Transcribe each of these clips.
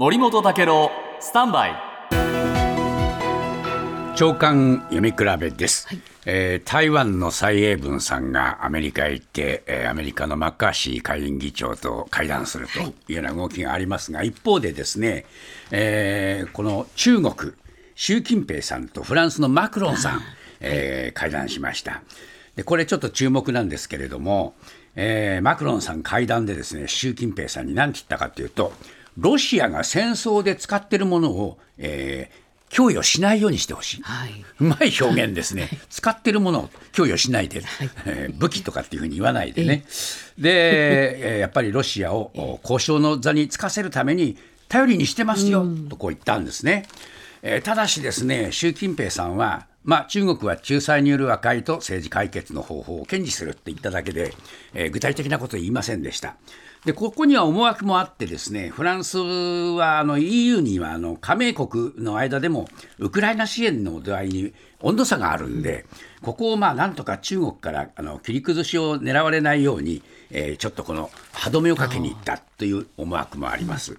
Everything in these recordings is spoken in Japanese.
森本武郎スタンバイ。長官読み比べです、えー台湾の蔡英文さんがアメリカへ行って、えーアメリカのマッカーシー下院議長と会談するとい。うような動きがありますが、一方でですね、えーこの中国習近平さんとフランスのマクロンさん、えー会談しました。でこれちょっと注目なんですけれども、えーマクロンさん会談でですね習近平さんに何て言ったかというとロシアが戦争で使っているものを、えー供与しないようにしてほしい、はい。うまい表現ですね、使ってるものを供与しないで、えー武器とかっていうふうに言わないでね、で、えーやっぱりロシアをお 交渉の座につかせるために頼りにしてますよ、とこう言ったんですね。えーただしですね、習近平さんは、まあ、中国は仲裁による和解と政治解決の方法を堅持するって言っただけで、えー具体的なことを言いませんでした。でここには思惑もあってですねフランスはあの EU にはあの加盟国の間でもウクライナ支援の度合いに温度差があるんで、ここをまあなんとか中国からあの切り崩しを狙われないように、えーちょっとこの歯止めをかけに行ったという思惑もあります。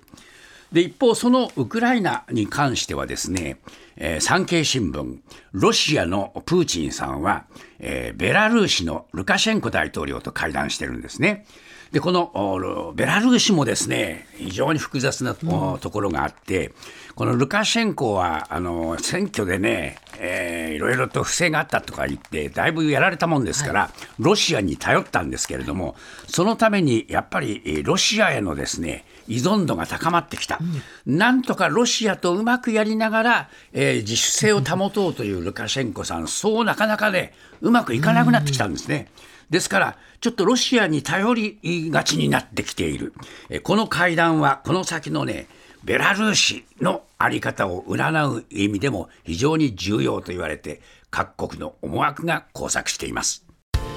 で一方、そのウクライナに関してはですね、えー産経新聞、ロシアのプーチンさんは、えーベラルーシのルカシェンコ大統領と会談してるんですね。でこのベラルーシもですね非常に複雑なところがあって、このルカシェンコはあの選挙でね、えーいろいろと不正があったとか言って、だいぶやられたもんですから、ロシアに頼ったんですけれども、そのためにやっぱりえーロシアへのですね依存度が高まってきた、なんとかロシアとうまくやりながら、えー自主性を保とうという ルカシェンコさん、そうなかなかね、うまくいかなくなってきたんですね。ですから、ちょっとロシアに頼りがちになってきている、えーこの会談は、この先のね、ベラルーシのあり方を占う意味でも非常に重要と言われて、各国の思惑が交錯しています。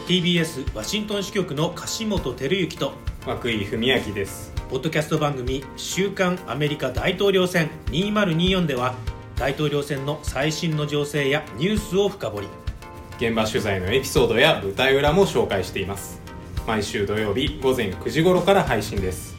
TBS ワシントン支局の樫本照之と涌井文明です。ポッドキャスト番組「週刊アメリカ大統領選2024」では大統領選の最新の情勢やニュースを深掘り。現場取材のエピソードや舞台裏も紹介しています。毎週土曜日午前9時頃から配信です